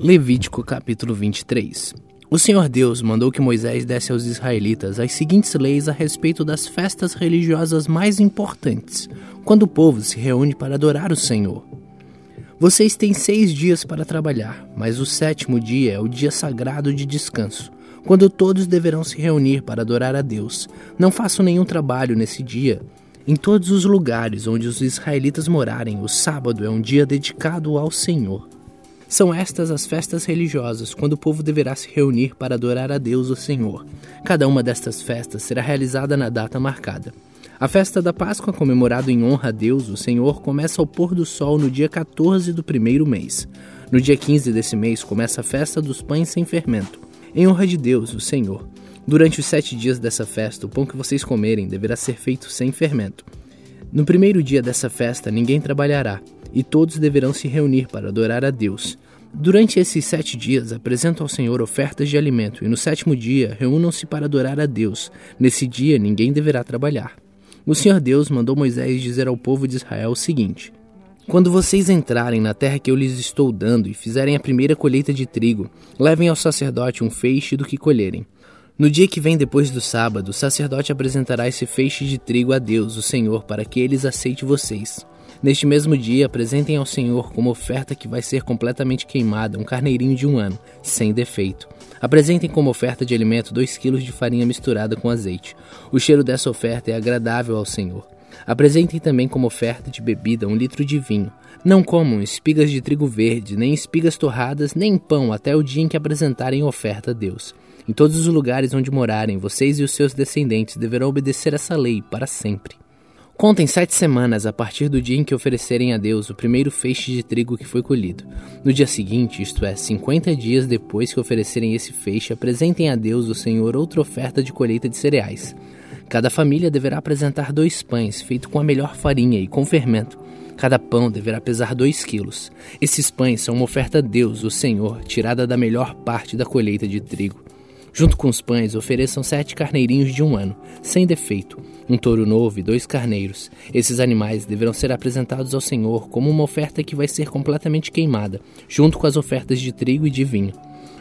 Levítico capítulo 23 O Senhor Deus mandou que Moisés desse aos israelitas as seguintes leis a respeito das festas religiosas mais importantes, quando o povo se reúne para adorar o Senhor. Vocês têm seis dias para trabalhar, mas o sétimo dia é o dia sagrado de descanso, quando todos deverão se reunir para adorar a Deus. Não façam nenhum trabalho nesse dia. Em todos os lugares onde os israelitas morarem, o sábado é um dia dedicado ao Senhor. São estas as festas religiosas, quando o povo deverá se reunir para adorar a Deus, o Senhor. Cada uma destas festas será realizada na data marcada. A festa da Páscoa, comemorada em honra a Deus, o Senhor, começa ao pôr do sol no dia 14 do primeiro mês. No dia 15 desse mês começa a festa dos pães sem fermento, em honra de Deus, o Senhor. Durante os sete dias dessa festa, o pão que vocês comerem deverá ser feito sem fermento. No primeiro dia dessa festa, ninguém trabalhará, e todos deverão se reunir para adorar a Deus. Durante esses sete dias, apresentam ao Senhor ofertas de alimento, e no sétimo dia, reúnam-se para adorar a Deus. Nesse dia, ninguém deverá trabalhar. O Senhor Deus mandou Moisés dizer ao povo de Israel o seguinte: Quando vocês entrarem na terra que eu lhes estou dando e fizerem a primeira colheita de trigo, levem ao sacerdote um feixe do que colherem. No dia que vem depois do sábado, o sacerdote apresentará esse feixe de trigo a Deus, o Senhor, para que eles aceite vocês. Neste mesmo dia, apresentem ao Senhor como oferta que vai ser completamente queimada um carneirinho de um ano, sem defeito. Apresentem como oferta de alimento dois quilos de farinha misturada com azeite. O cheiro dessa oferta é agradável ao Senhor. Apresentem também como oferta de bebida um litro de vinho. Não comam espigas de trigo verde, nem espigas torradas, nem pão, até o dia em que apresentarem oferta a Deus. Em todos os lugares onde morarem, vocês e os seus descendentes deverão obedecer essa lei para sempre. Contem sete semanas a partir do dia em que oferecerem a Deus o primeiro feixe de trigo que foi colhido. No dia seguinte, isto é, cinquenta dias depois que oferecerem esse feixe, apresentem a Deus o Senhor outra oferta de colheita de cereais. Cada família deverá apresentar dois pães, feitos com a melhor farinha e com fermento. Cada pão deverá pesar dois quilos. Esses pães são uma oferta a Deus, o Senhor, tirada da melhor parte da colheita de trigo. Junto com os pães, ofereçam sete carneirinhos de um ano, sem defeito, um touro novo e dois carneiros. Esses animais deverão ser apresentados ao Senhor como uma oferta que vai ser completamente queimada, junto com as ofertas de trigo e de vinho.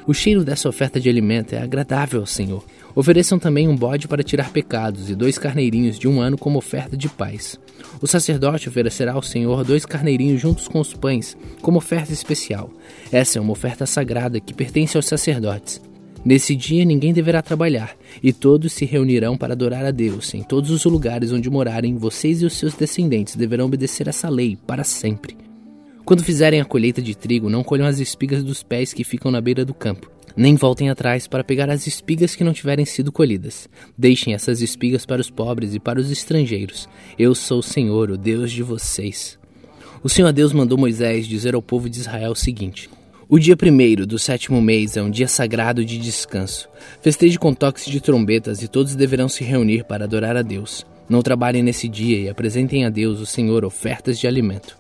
O cheiro dessa oferta de alimento é agradável ao Senhor. Ofereçam também um bode para tirar pecados e dois carneirinhos de um ano como oferta de paz. O sacerdote oferecerá ao Senhor dois carneirinhos juntos com os pães, como oferta especial. Essa é uma oferta sagrada que pertence aos sacerdotes. Nesse dia ninguém deverá trabalhar, e todos se reunirão para adorar a Deus. Em todos os lugares onde morarem, vocês e os seus descendentes deverão obedecer essa lei para sempre. Quando fizerem a colheita de trigo, não colham as espigas dos pés que ficam na beira do campo, nem voltem atrás para pegar as espigas que não tiverem sido colhidas. Deixem essas espigas para os pobres e para os estrangeiros. Eu sou o Senhor, o Deus de vocês. O Senhor Deus mandou Moisés dizer ao povo de Israel o seguinte: o dia primeiro do sétimo mês é um dia sagrado de descanso. Festeje com toques de trombetas e todos deverão se reunir para adorar a Deus. Não trabalhem nesse dia e apresentem a Deus, o Senhor, ofertas de alimento.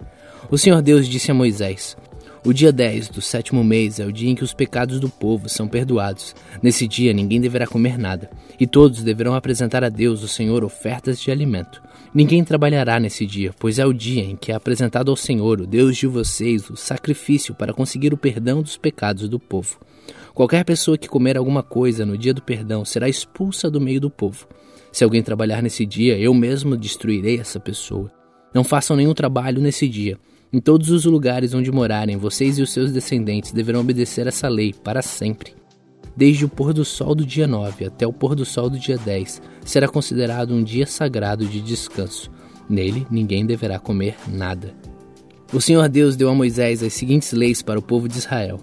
O Senhor Deus disse a Moisés: O dia 10 do sétimo mês é o dia em que os pecados do povo são perdoados. Nesse dia ninguém deverá comer nada, e todos deverão apresentar a Deus, o Senhor, ofertas de alimento. Ninguém trabalhará nesse dia, pois é o dia em que é apresentado ao Senhor, o Deus de vocês, o sacrifício para conseguir o perdão dos pecados do povo. Qualquer pessoa que comer alguma coisa no dia do perdão será expulsa do meio do povo. Se alguém trabalhar nesse dia, eu mesmo destruirei essa pessoa. Não façam nenhum trabalho nesse dia. Em todos os lugares onde morarem, vocês e os seus descendentes deverão obedecer essa lei para sempre desde o pôr do sol do dia 9 até o pôr do sol do dia 10, será considerado um dia sagrado de descanso. Nele ninguém deverá comer nada. O Senhor Deus deu a Moisés as seguintes leis para o povo de Israel.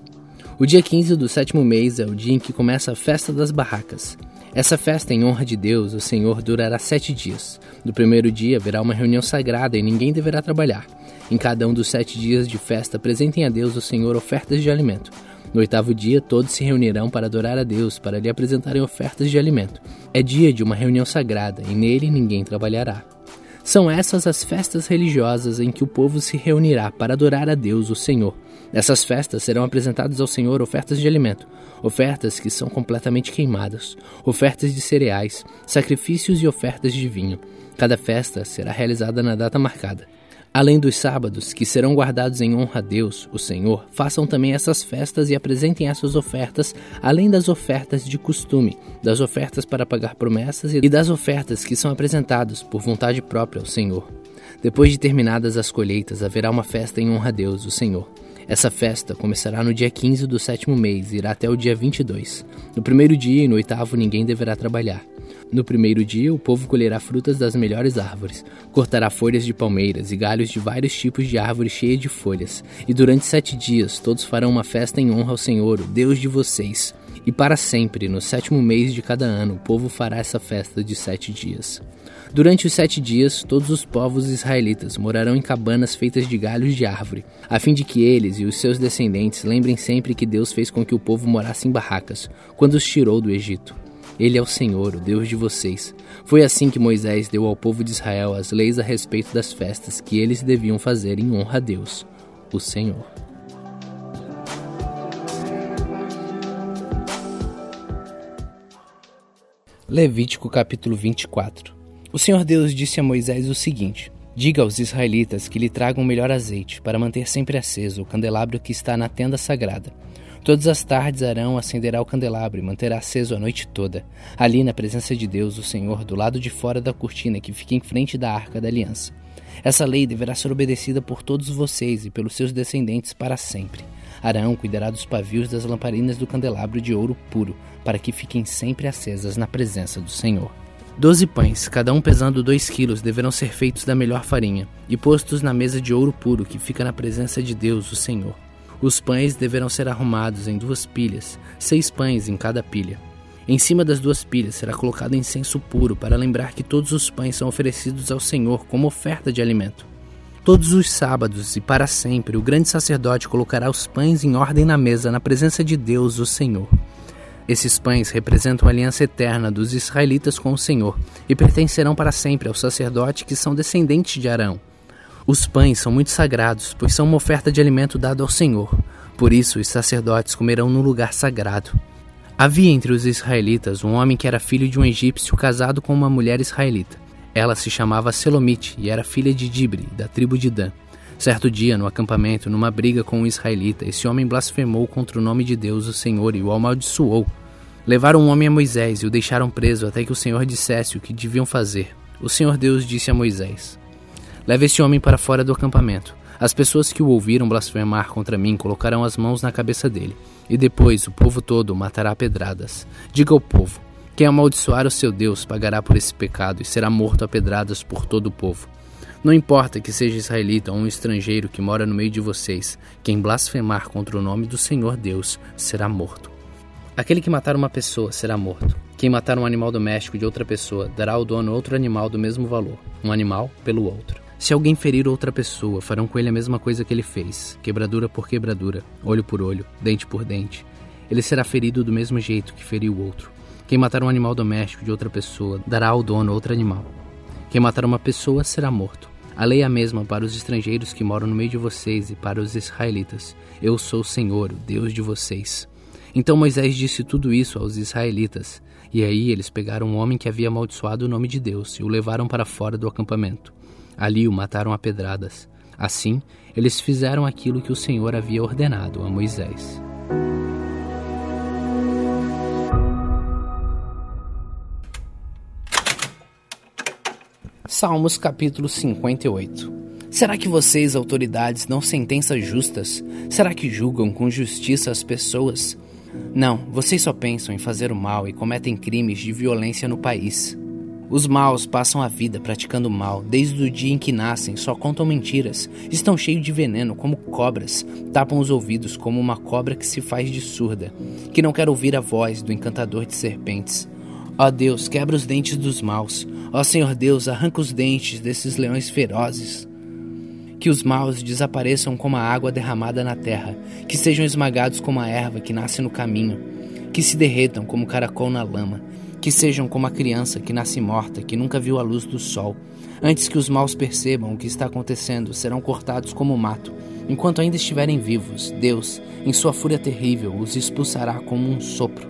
O dia 15 do sétimo mês é o dia em que começa a festa das barracas. Essa festa em honra de Deus, o Senhor, durará sete dias. No primeiro dia haverá uma reunião sagrada e ninguém deverá trabalhar. Em cada um dos sete dias de festa, apresentem a Deus, o Senhor, ofertas de alimento. No oitavo dia, todos se reunirão para adorar a Deus, para lhe apresentarem ofertas de alimento. É dia de uma reunião sagrada, e nele ninguém trabalhará. São essas as festas religiosas em que o povo se reunirá para adorar a Deus, o Senhor. Nessas festas serão apresentadas ao Senhor ofertas de alimento, ofertas que são completamente queimadas, ofertas de cereais, sacrifícios e ofertas de vinho. Cada festa será realizada na data marcada. Além dos sábados, que serão guardados em honra a Deus, o Senhor, façam também essas festas e apresentem essas ofertas, além das ofertas de costume, das ofertas para pagar promessas e das ofertas que são apresentadas por vontade própria ao Senhor. Depois de terminadas as colheitas, haverá uma festa em honra a Deus, o Senhor. Essa festa começará no dia 15 do sétimo mês e irá até o dia 22. No primeiro dia e no oitavo ninguém deverá trabalhar. No primeiro dia, o povo colherá frutas das melhores árvores, cortará folhas de palmeiras e galhos de vários tipos de árvores cheias de folhas. E durante sete dias, todos farão uma festa em honra ao Senhor, o Deus de vocês. E para sempre, no sétimo mês de cada ano, o povo fará essa festa de sete dias. Durante os sete dias, todos os povos israelitas morarão em cabanas feitas de galhos de árvore, a fim de que eles e os seus descendentes lembrem sempre que Deus fez com que o povo morasse em barracas, quando os tirou do Egito. Ele é o Senhor, o Deus de vocês. Foi assim que Moisés deu ao povo de Israel as leis a respeito das festas que eles deviam fazer em honra a Deus, o Senhor. Levítico capítulo 24 O Senhor Deus disse a Moisés o seguinte: Diga aos israelitas que lhe tragam melhor azeite, para manter sempre aceso o candelabro que está na tenda sagrada Todas as tardes Arão acenderá o candelabro e manterá aceso a noite toda, ali na presença de Deus, o Senhor, do lado de fora da cortina que fica em frente da arca da aliança. Essa lei deverá ser obedecida por todos vocês e pelos seus descendentes para sempre. Arão cuidará dos pavios das lamparinas do candelabro de ouro puro, para que fiquem sempre acesas na presença do Senhor. Doze pães, cada um pesando dois quilos, deverão ser feitos da melhor farinha e postos na mesa de ouro puro que fica na presença de Deus, o Senhor. Os pães deverão ser arrumados em duas pilhas, seis pães em cada pilha. Em cima das duas pilhas será colocado incenso puro para lembrar que todos os pães são oferecidos ao Senhor como oferta de alimento. Todos os sábados e para sempre o grande sacerdote colocará os pães em ordem na mesa na presença de Deus, o Senhor. Esses pães representam a aliança eterna dos israelitas com o Senhor e pertencerão para sempre ao sacerdote que são descendentes de Arão. Os pães são muito sagrados, pois são uma oferta de alimento dada ao Senhor. Por isso, os sacerdotes comerão no lugar sagrado. Havia entre os israelitas um homem que era filho de um egípcio casado com uma mulher israelita. Ela se chamava Selomite e era filha de Dibre, da tribo de Dan. Certo dia, no acampamento, numa briga com um israelita, esse homem blasfemou contra o nome de Deus, o Senhor, e o amaldiçoou. Levaram o homem a Moisés e o deixaram preso até que o Senhor dissesse o que deviam fazer. O Senhor Deus disse a Moisés: Leve esse homem para fora do acampamento. As pessoas que o ouviram blasfemar contra mim colocarão as mãos na cabeça dele, e depois o povo todo matará pedradas. Diga ao povo: quem amaldiçoar o seu Deus pagará por esse pecado e será morto a pedradas por todo o povo. Não importa que seja israelita ou um estrangeiro que mora no meio de vocês, quem blasfemar contra o nome do Senhor Deus será morto. Aquele que matar uma pessoa será morto. Quem matar um animal doméstico de outra pessoa dará ao dono outro animal do mesmo valor, um animal pelo outro. Se alguém ferir outra pessoa, farão com ele a mesma coisa que ele fez, quebradura por quebradura, olho por olho, dente por dente. Ele será ferido do mesmo jeito que feriu o outro. Quem matar um animal doméstico de outra pessoa, dará ao dono outro animal. Quem matar uma pessoa será morto. A lei é a mesma para os estrangeiros que moram no meio de vocês e para os israelitas. Eu sou o Senhor, o Deus de vocês. Então Moisés disse tudo isso aos israelitas. E aí eles pegaram um homem que havia amaldiçoado o nome de Deus e o levaram para fora do acampamento. Ali o mataram a pedradas. Assim, eles fizeram aquilo que o Senhor havia ordenado a Moisés. Salmos capítulo 58 Será que vocês, autoridades, não sentenças justas? Será que julgam com justiça as pessoas? Não, vocês só pensam em fazer o mal e cometem crimes de violência no país. Os maus passam a vida praticando mal, desde o dia em que nascem, só contam mentiras, estão cheios de veneno como cobras, tapam os ouvidos como uma cobra que se faz de surda, que não quer ouvir a voz do encantador de serpentes. Ó Deus, quebra os dentes dos maus. Ó Senhor Deus, arranca os dentes desses leões ferozes. Que os maus desapareçam como a água derramada na terra, que sejam esmagados como a erva que nasce no caminho, que se derretam como caracol na lama que sejam como a criança que nasce morta, que nunca viu a luz do sol. Antes que os maus percebam o que está acontecendo, serão cortados como mato. Enquanto ainda estiverem vivos, Deus, em sua fúria terrível, os expulsará como um sopro.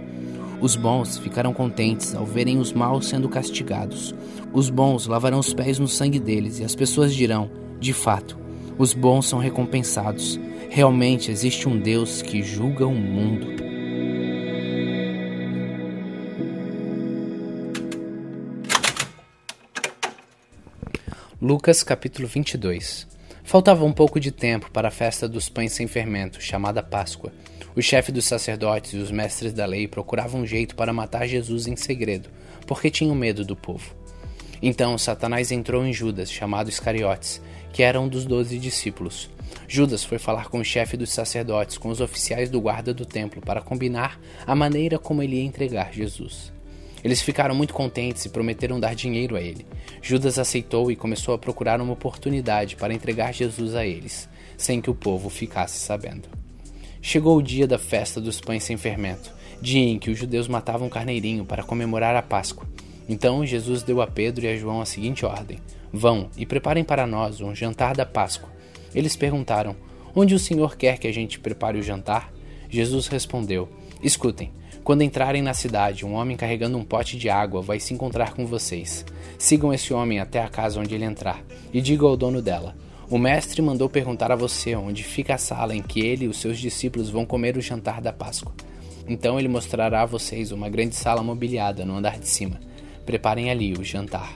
Os bons ficarão contentes ao verem os maus sendo castigados. Os bons lavarão os pés no sangue deles, e as pessoas dirão: De fato, os bons são recompensados. Realmente existe um Deus que julga o mundo. Lucas capítulo 22 Faltava um pouco de tempo para a festa dos pães sem fermento, chamada Páscoa. O chefe dos sacerdotes e os mestres da lei procuravam um jeito para matar Jesus em segredo, porque tinham medo do povo. Então Satanás entrou em Judas, chamado Iscariotes, que era um dos doze discípulos. Judas foi falar com o chefe dos sacerdotes, com os oficiais do guarda do templo, para combinar a maneira como ele ia entregar Jesus. Eles ficaram muito contentes e prometeram dar dinheiro a ele. Judas aceitou e começou a procurar uma oportunidade para entregar Jesus a eles, sem que o povo ficasse sabendo. Chegou o dia da festa dos pães sem fermento, dia em que os judeus matavam um carneirinho para comemorar a Páscoa. Então Jesus deu a Pedro e a João a seguinte ordem: Vão e preparem para nós um jantar da Páscoa. Eles perguntaram: Onde o Senhor quer que a gente prepare o jantar? Jesus respondeu: Escutem. Quando entrarem na cidade, um homem carregando um pote de água vai se encontrar com vocês. Sigam esse homem até a casa onde ele entrar e digam ao dono dela: O mestre mandou perguntar a você onde fica a sala em que ele e os seus discípulos vão comer o jantar da Páscoa. Então ele mostrará a vocês uma grande sala mobiliada no andar de cima. Preparem ali o jantar.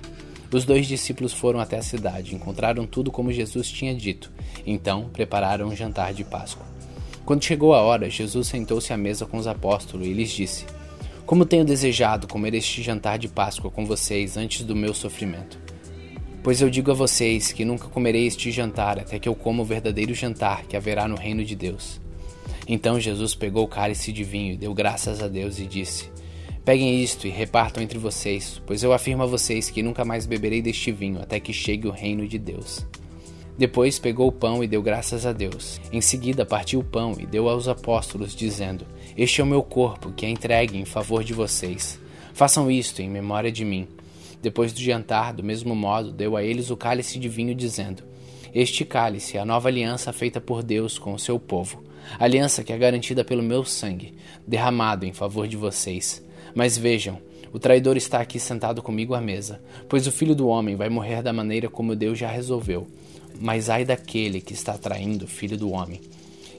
Os dois discípulos foram até a cidade, encontraram tudo como Jesus tinha dito. Então prepararam um jantar de Páscoa. Quando chegou a hora, Jesus sentou-se à mesa com os apóstolos e lhes disse: Como tenho desejado comer este jantar de Páscoa com vocês antes do meu sofrimento. Pois eu digo a vocês que nunca comerei este jantar até que eu coma o verdadeiro jantar que haverá no reino de Deus. Então Jesus pegou o cálice de vinho deu graças a Deus e disse: Peguem isto e repartam entre vocês, pois eu afirmo a vocês que nunca mais beberei deste vinho até que chegue o reino de Deus. Depois pegou o pão e deu graças a Deus. Em seguida partiu o pão e deu aos apóstolos, dizendo: Este é o meu corpo, que é entregue em favor de vocês. Façam isto em memória de mim. Depois do jantar, do mesmo modo, deu a eles o cálice de vinho, dizendo: Este cálice é a nova aliança feita por Deus com o seu povo, aliança que é garantida pelo meu sangue, derramado em favor de vocês. Mas vejam, o traidor está aqui sentado comigo à mesa, pois o filho do homem vai morrer da maneira como Deus já resolveu mas ai daquele que está traindo o filho do homem.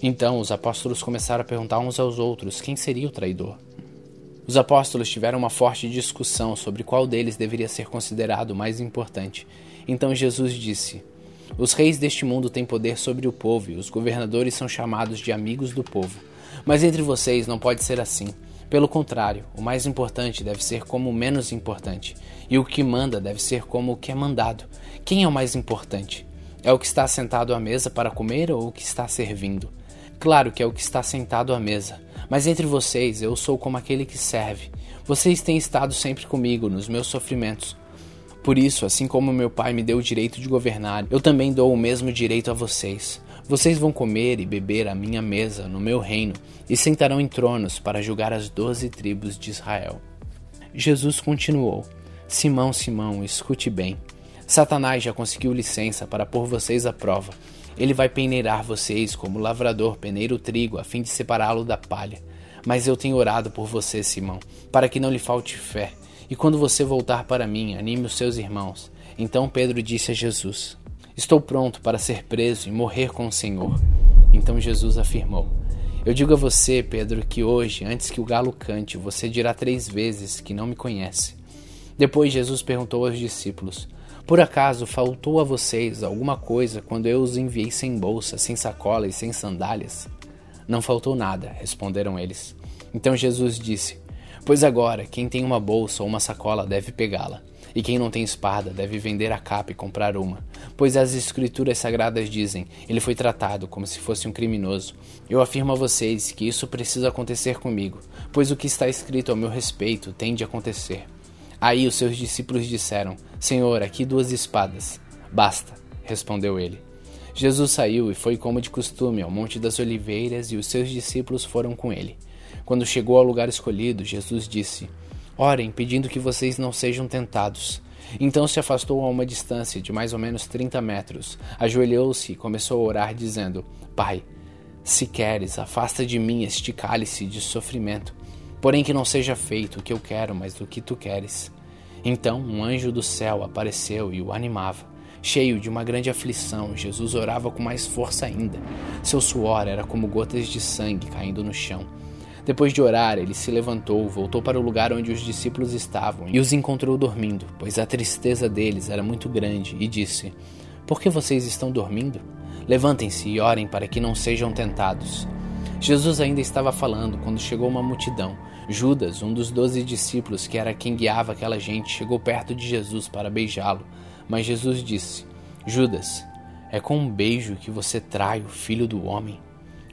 Então os apóstolos começaram a perguntar uns aos outros quem seria o traidor. Os apóstolos tiveram uma forte discussão sobre qual deles deveria ser considerado mais importante. Então Jesus disse: Os reis deste mundo têm poder sobre o povo e os governadores são chamados de amigos do povo. Mas entre vocês não pode ser assim. Pelo contrário, o mais importante deve ser como o menos importante, e o que manda deve ser como o que é mandado. Quem é o mais importante? É o que está sentado à mesa para comer ou o que está servindo? Claro que é o que está sentado à mesa, mas entre vocês eu sou como aquele que serve. Vocês têm estado sempre comigo nos meus sofrimentos. Por isso, assim como meu pai me deu o direito de governar, eu também dou o mesmo direito a vocês. Vocês vão comer e beber à minha mesa no meu reino e sentarão em tronos para julgar as doze tribos de Israel. Jesus continuou: Simão, Simão, escute bem. Satanás já conseguiu licença para pôr vocês à prova. Ele vai peneirar vocês como o lavrador peneira o trigo a fim de separá-lo da palha. Mas eu tenho orado por você, Simão, para que não lhe falte fé. E quando você voltar para mim, anime os seus irmãos. Então Pedro disse a Jesus: Estou pronto para ser preso e morrer com o Senhor. Então Jesus afirmou: Eu digo a você, Pedro, que hoje, antes que o galo cante, você dirá três vezes que não me conhece. Depois Jesus perguntou aos discípulos: por acaso faltou a vocês alguma coisa quando eu os enviei sem bolsa, sem sacola e sem sandálias? Não faltou nada, responderam eles. Então Jesus disse: Pois agora, quem tem uma bolsa ou uma sacola deve pegá-la, e quem não tem espada deve vender a capa e comprar uma. Pois as Escrituras Sagradas dizem: Ele foi tratado como se fosse um criminoso. Eu afirmo a vocês que isso precisa acontecer comigo, pois o que está escrito ao meu respeito tem de acontecer. Aí os seus discípulos disseram: Senhor, aqui duas espadas. Basta, respondeu ele. Jesus saiu e foi como de costume ao Monte das Oliveiras e os seus discípulos foram com ele. Quando chegou ao lugar escolhido, Jesus disse: Orem, pedindo que vocês não sejam tentados. Então se afastou a uma distância de mais ou menos trinta metros, ajoelhou-se e começou a orar, dizendo: Pai, se queres, afasta de mim este cálice de sofrimento. Porém, que não seja feito o que eu quero, mas o que tu queres. Então um anjo do céu apareceu e o animava. Cheio de uma grande aflição, Jesus orava com mais força ainda. Seu suor era como gotas de sangue caindo no chão. Depois de orar, ele se levantou, voltou para o lugar onde os discípulos estavam e os encontrou dormindo, pois a tristeza deles era muito grande, e disse: Por que vocês estão dormindo? Levantem-se e orem para que não sejam tentados. Jesus ainda estava falando quando chegou uma multidão. Judas, um dos doze discípulos, que era quem guiava aquela gente, chegou perto de Jesus para beijá-lo. Mas Jesus disse: Judas, é com um beijo que você trai o filho do homem.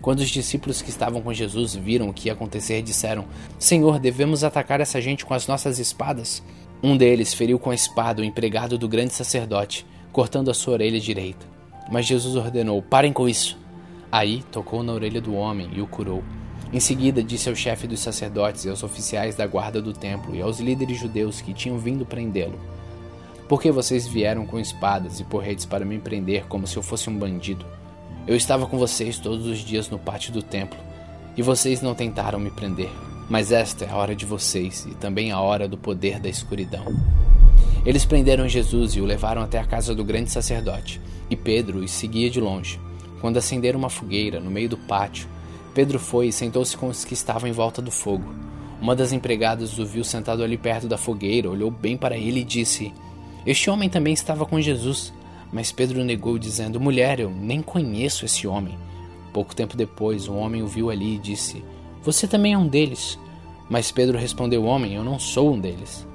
Quando os discípulos que estavam com Jesus viram o que ia acontecer, disseram: Senhor, devemos atacar essa gente com as nossas espadas? Um deles feriu com a espada o empregado do grande sacerdote, cortando a sua orelha direita. Mas Jesus ordenou: Parem com isso. Aí tocou na orelha do homem e o curou. Em seguida, disse ao chefe dos sacerdotes e aos oficiais da guarda do templo e aos líderes judeus que tinham vindo prendê-lo: Por que vocês vieram com espadas e porretes para me prender como se eu fosse um bandido? Eu estava com vocês todos os dias no pátio do templo e vocês não tentaram me prender. Mas esta é a hora de vocês e também a hora do poder da escuridão. Eles prenderam Jesus e o levaram até a casa do grande sacerdote, e Pedro os seguia de longe. Quando acenderam uma fogueira no meio do pátio, Pedro foi e sentou-se com os que estavam em volta do fogo. Uma das empregadas o viu sentado ali perto da fogueira, olhou bem para ele e disse: Este homem também estava com Jesus. Mas Pedro negou, dizendo: Mulher, eu nem conheço esse homem. Pouco tempo depois, um homem o viu ali e disse: Você também é um deles. Mas Pedro respondeu: Homem, eu não sou um deles.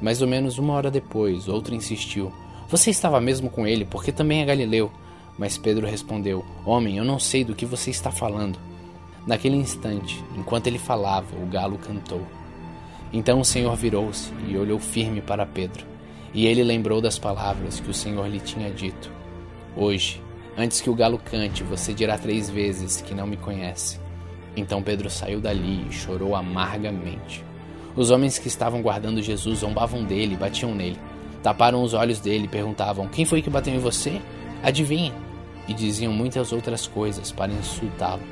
Mais ou menos uma hora depois, outro insistiu: Você estava mesmo com ele, porque também é galileu. Mas Pedro respondeu: Homem, eu não sei do que você está falando. Naquele instante, enquanto ele falava, o galo cantou. Então o Senhor virou-se e olhou firme para Pedro. E ele lembrou das palavras que o Senhor lhe tinha dito: Hoje, antes que o galo cante, você dirá três vezes que não me conhece. Então Pedro saiu dali e chorou amargamente. Os homens que estavam guardando Jesus zombavam dele batiam nele. Taparam os olhos dele e perguntavam: Quem foi que bateu em você? Adivinha? E diziam muitas outras coisas para insultá-lo.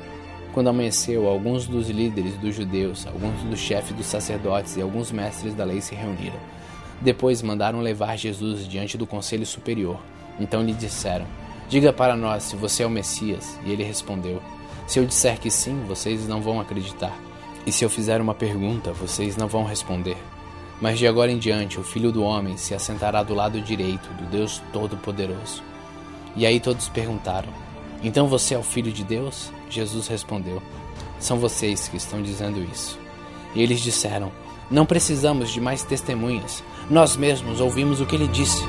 Quando amanheceu, alguns dos líderes dos judeus, alguns dos chefes dos sacerdotes e alguns mestres da lei se reuniram. Depois mandaram levar Jesus diante do conselho superior. Então lhe disseram: Diga para nós se você é o Messias. E ele respondeu: Se eu disser que sim, vocês não vão acreditar. E se eu fizer uma pergunta, vocês não vão responder. Mas de agora em diante, o filho do homem se assentará do lado direito do Deus Todo-Poderoso. E aí todos perguntaram: Então você é o filho de Deus? Jesus respondeu: São vocês que estão dizendo isso. E eles disseram: Não precisamos de mais testemunhas. Nós mesmos ouvimos o que ele disse.